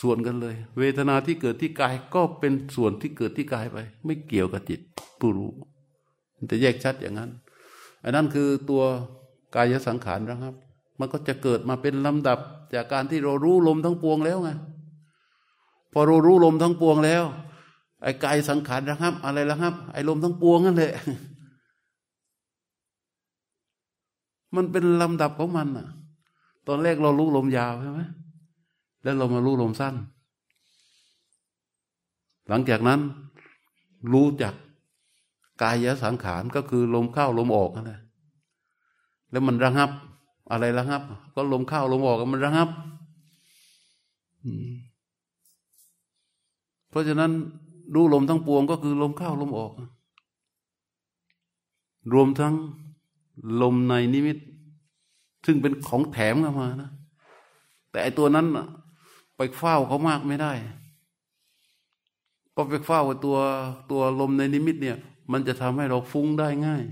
ส่วนกันเลย เวทนาที่เกิดที่กายก็เป็นส่วนที่เกิดที่กายไป ไม่เกี่ยวกับจิตผู้รู้ มันจะแยกชัดอย่างนั้น อันนั้นคือตัวกายสังขารนะครับ มันก็จะเกิดมาเป็นลำดับจากการที่เรารู้ลมทั้งปวงแล้วไง พอรู้รู้ลมทั้งปวงแล้ว ไอ้กายสังขารนะครับ อะไรละครับ ไอ้ลมทั้งปวงนั่นแหละมันเป็นลำดับของมันอะ ตอนแรกเรารู้ลมยาวใช่ไหมแล้วเรามารู้ลมสั้น หลังจากนั้น รู้จักกายสังขารก็คือลมเข้าลมออกนั่นแหละแล้วมันระงับ อะไรระงับ ก็ลมเข้าลมออกมันระงับ อืม ราะฉะนั้นรู้ลมทั้งปวงก็คือลมเข้าลมออก รวมทั้งลมในนิมิต ซึ่งเป็นของแถมเข้ามานะ แต่ไอตัวนั้นไปเฝ้าเขามากไม่ได้ก็ไปเฝ้าตัวตัวลมในนิมิตเนี่ย มันจะทำให้เราฟุ้งได้ง่าย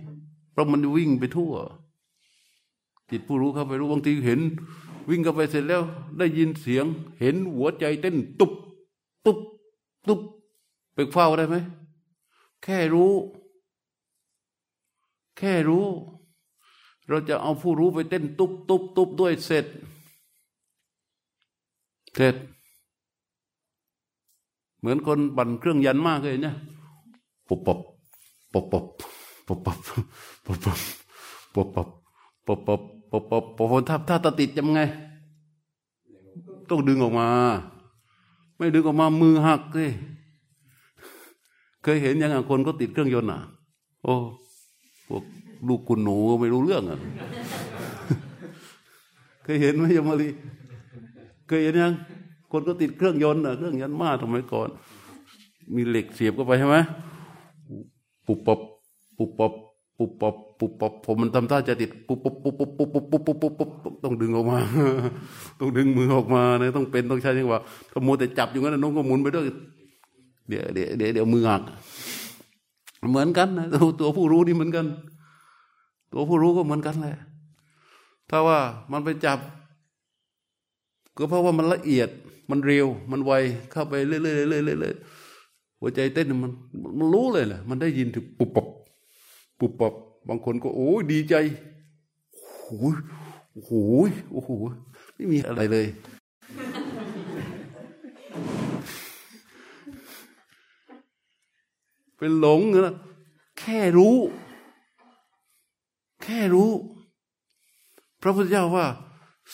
เพราะมันวิ่งไปทั่ว จิตผู้รู้เข้าไปรู้บางทีเห็น วิ่งเข้าไปเสร็จแล้ว ได้ยินเสียง เห็นหัวใจเต้นตุบตุบ ตุ๊บไปเฝ้าได้ไหม แค่รู้ แค่รู้ เราจะเอาผู้รู้ไปเต้นตุ๊บตุ๊บตุ๊บด้วยเสร็จ เสร็จ เหมือนคนบั่นเครื่องยันมากเลยเนี่ยปุบปบปุบปบปุบปบปุบปบปุบปบปุบปบปุบปบปุบปบถ้าถ้าตติดยังไง ต้องดึงออกมา ไม่ดึงออกมามือหักเลยเคยเห็นยังไงคนก็ติดเครื่องยนต์อะ โอ้พวกลูกคุณหนูไม่รู้เรื่องอะเคยเห็นไหมยมาลีเคยเห็นยัง คนก็ติดเครื่องยนต์อะเครื่องยนต์มาทำไมก่อน มีเหล็กเสียบเข้าไปใช่ไหมปุบปบปุบปบ ปุบปบปุบปบผมมันทำท่าจะติดปุบปบปุบปบปุบปบปุบปบปุบปบต้องดึงออกมา ต้องดึงมือออกมาเนี่ยต้องเป็นต้องใช้จังหวะถ้ามัวแต่จับอยู่งั้นน้องก็หมุนไปด้วยเดี๋ยวเดี๋ยวเดี๋ยวมือหักเหมือนกันนะตัวผู้รู้นี่เหมือนกัน ตัวผู้รู้ก็เหมือนกันแหละถ้าว่ามันไปจับ ก็เพราะว่ามันละเอียดมันเร็ว มันไวเข้าไปเรื่อยๆเรื่อยๆเรื่อยๆหัวใจเต้นมันมันรู้เลยแหละมันได้ยินถึงปุบปบ ปุบปับบางคนก็โอ้ดีใจโอ้ยโอ้โหโอ้โหไม่มีอะไรเลย เป็นหลงนะแค่รู้ แค่รู้ พระพุทธเจ้าว่า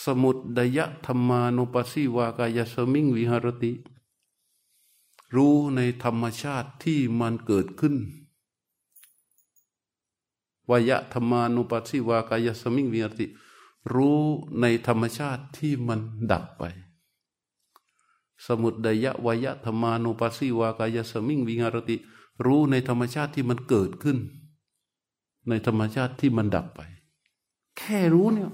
สมุดดยะธรรมานุปัสสิวากายสมิงวิหารติ รู้ในธรรมชาติที่มันเกิดขึ้น วายะธรรมานุปัสสิวากายสมิงวิหารติ รู้ในธรรมชาติที่มันดับไป สมุดดยะวายะธรรมานุปัสสิวากายสมิงวิหารติ รู้ในธรรมชาติที่มันเกิดขึ้น ในธรรมชาติที่มันดับไป แค่รู้เนี่ย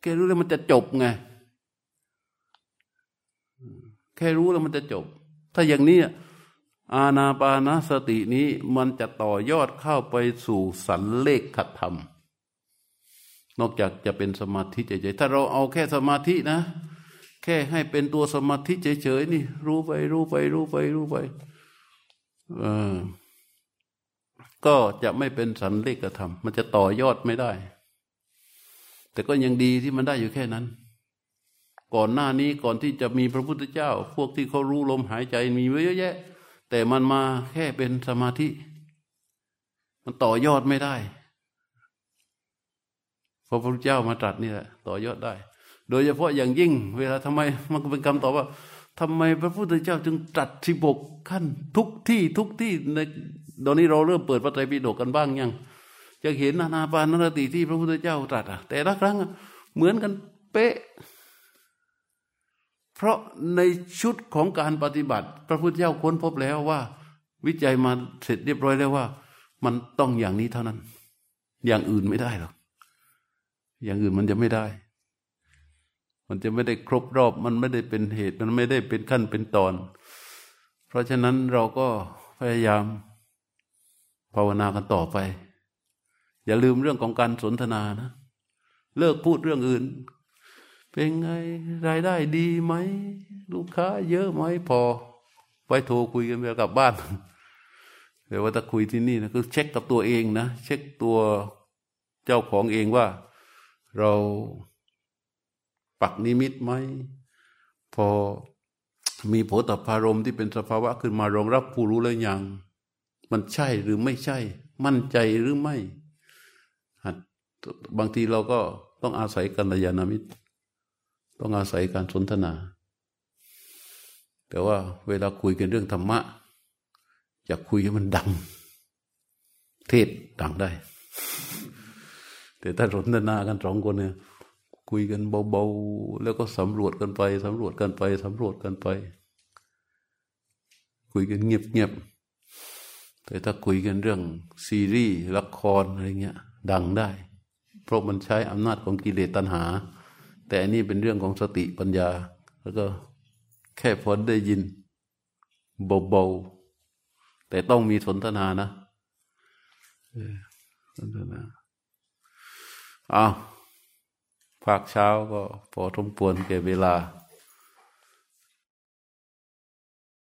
แค่รู้แล้วมันจะจบไง แค่รู้แล้วมันจะจบ ถ้าอย่างนี้ อาณาปานาสตินี้มันจะต่อยอดเข้าไปสู่สันเลขขธรรม นอกจากจะเป็นสมาธิเฉยๆ ถ้าเราเอาแค่สมาธินะ แค่ให้เป็นตัวสมาธิเฉยๆนี่ รู้ไปรู้ไปรู้ไปรู้ไปก็จะไม่เป็นสันเลขธรรม มันจะต่อยอดไม่ได้ แต่ก็ยังดีที่มันได้อยู่แค่นั้น ก่อนหน้านี้ก่อนที่จะมีพระพุทธเจ้า พวกที่เขารู้ลมหายใจมีเยอะแยะ แต่มันมาแค่เป็นสมาธิ มันต่อยอดไม่ได้พระพุทธเจ้ามาตรัสนี่แหละต่อยอดได้ โดยเฉพาะอย่างยิ่ง เวลาทำไมมันก็เป็นคำตอบว่าทำไมพระพุทธเจ้าจึงตรัสสิบกขั้น ทุกที่ทุกที่ในตอนนี้เราเริ่มเปิดพระไตรปิฎกกันบ้างยังจะเห็นนานาปานนรติที่พระพุทธเจ้าตรัสอะแต่ละครั้งเหมือนกันเป๊ะ ราะในชุดของการปฏิบัติ พระพุทธเจ้าค้นพบแล้วว่า วิจัยมาเสร็จเรียบร้อยแล้วว่า มันต้องอย่างนี้เท่านั้น อย่างอื่นไม่ได้หรอกอย่างอื่นมันจะไม่ได้ มันจะไม่ได้ครบรอบ มันไม่ได้เป็นเหตุ มันไม่ได้เป็นขั้นเป็นตอน เพราะฉะนั้นเราก็พยายามภาวนากันต่อไป อย่าลืมเรื่องของการสนทนานะ เลิกพูดเรื่องอื่น เป็นไงรายได้ดีไหม ลูกค้าเยอะไหมพอ ไปโทรคุยกันไปกลับบ้านแต่ว่าถ้าคุยที่นี่นะคือเช็คกับตัวเองนะเช็คตัวเจ้าของเองว่า เราปักนิมิตไหมพอมีโผฏฐารมที่เป็นสภาวะขึ้นมารองรับผู้รู้แล้วยัง มันใช่หรือไม่ใช่ มั่นใจหรือไม่ บางทีเราก็ต้องอาศัยกัลยาณมิตร ต้องอาศัยการสนทนา แต่ว่าเวลาคุยกันเรื่องธรรมะ อยากคุยให้มันดัง เทศดังได้ แต่ถ้าสนทนากันสองคนเนี่ย คุยกันเบาๆ แล้วก็สำรวจกันไปสำรวจกันไปสำรวจกันไป คุยกันเงียบๆ แต่ถ้าคุยกันเรื่องซีรีส์ละครอะไรเงี้ย ดังได้ เพราะมันใช้อำนาจของกิเลสตัณหา แต่อันนี้เป็นเรื่องของสติปัญญา แล้วก็แค่พอได้ยินเบาๆแต่ต้องมีสนทนานะสนทนาอ้าวภาคเช้าก็พอทมปวนเก่เวลา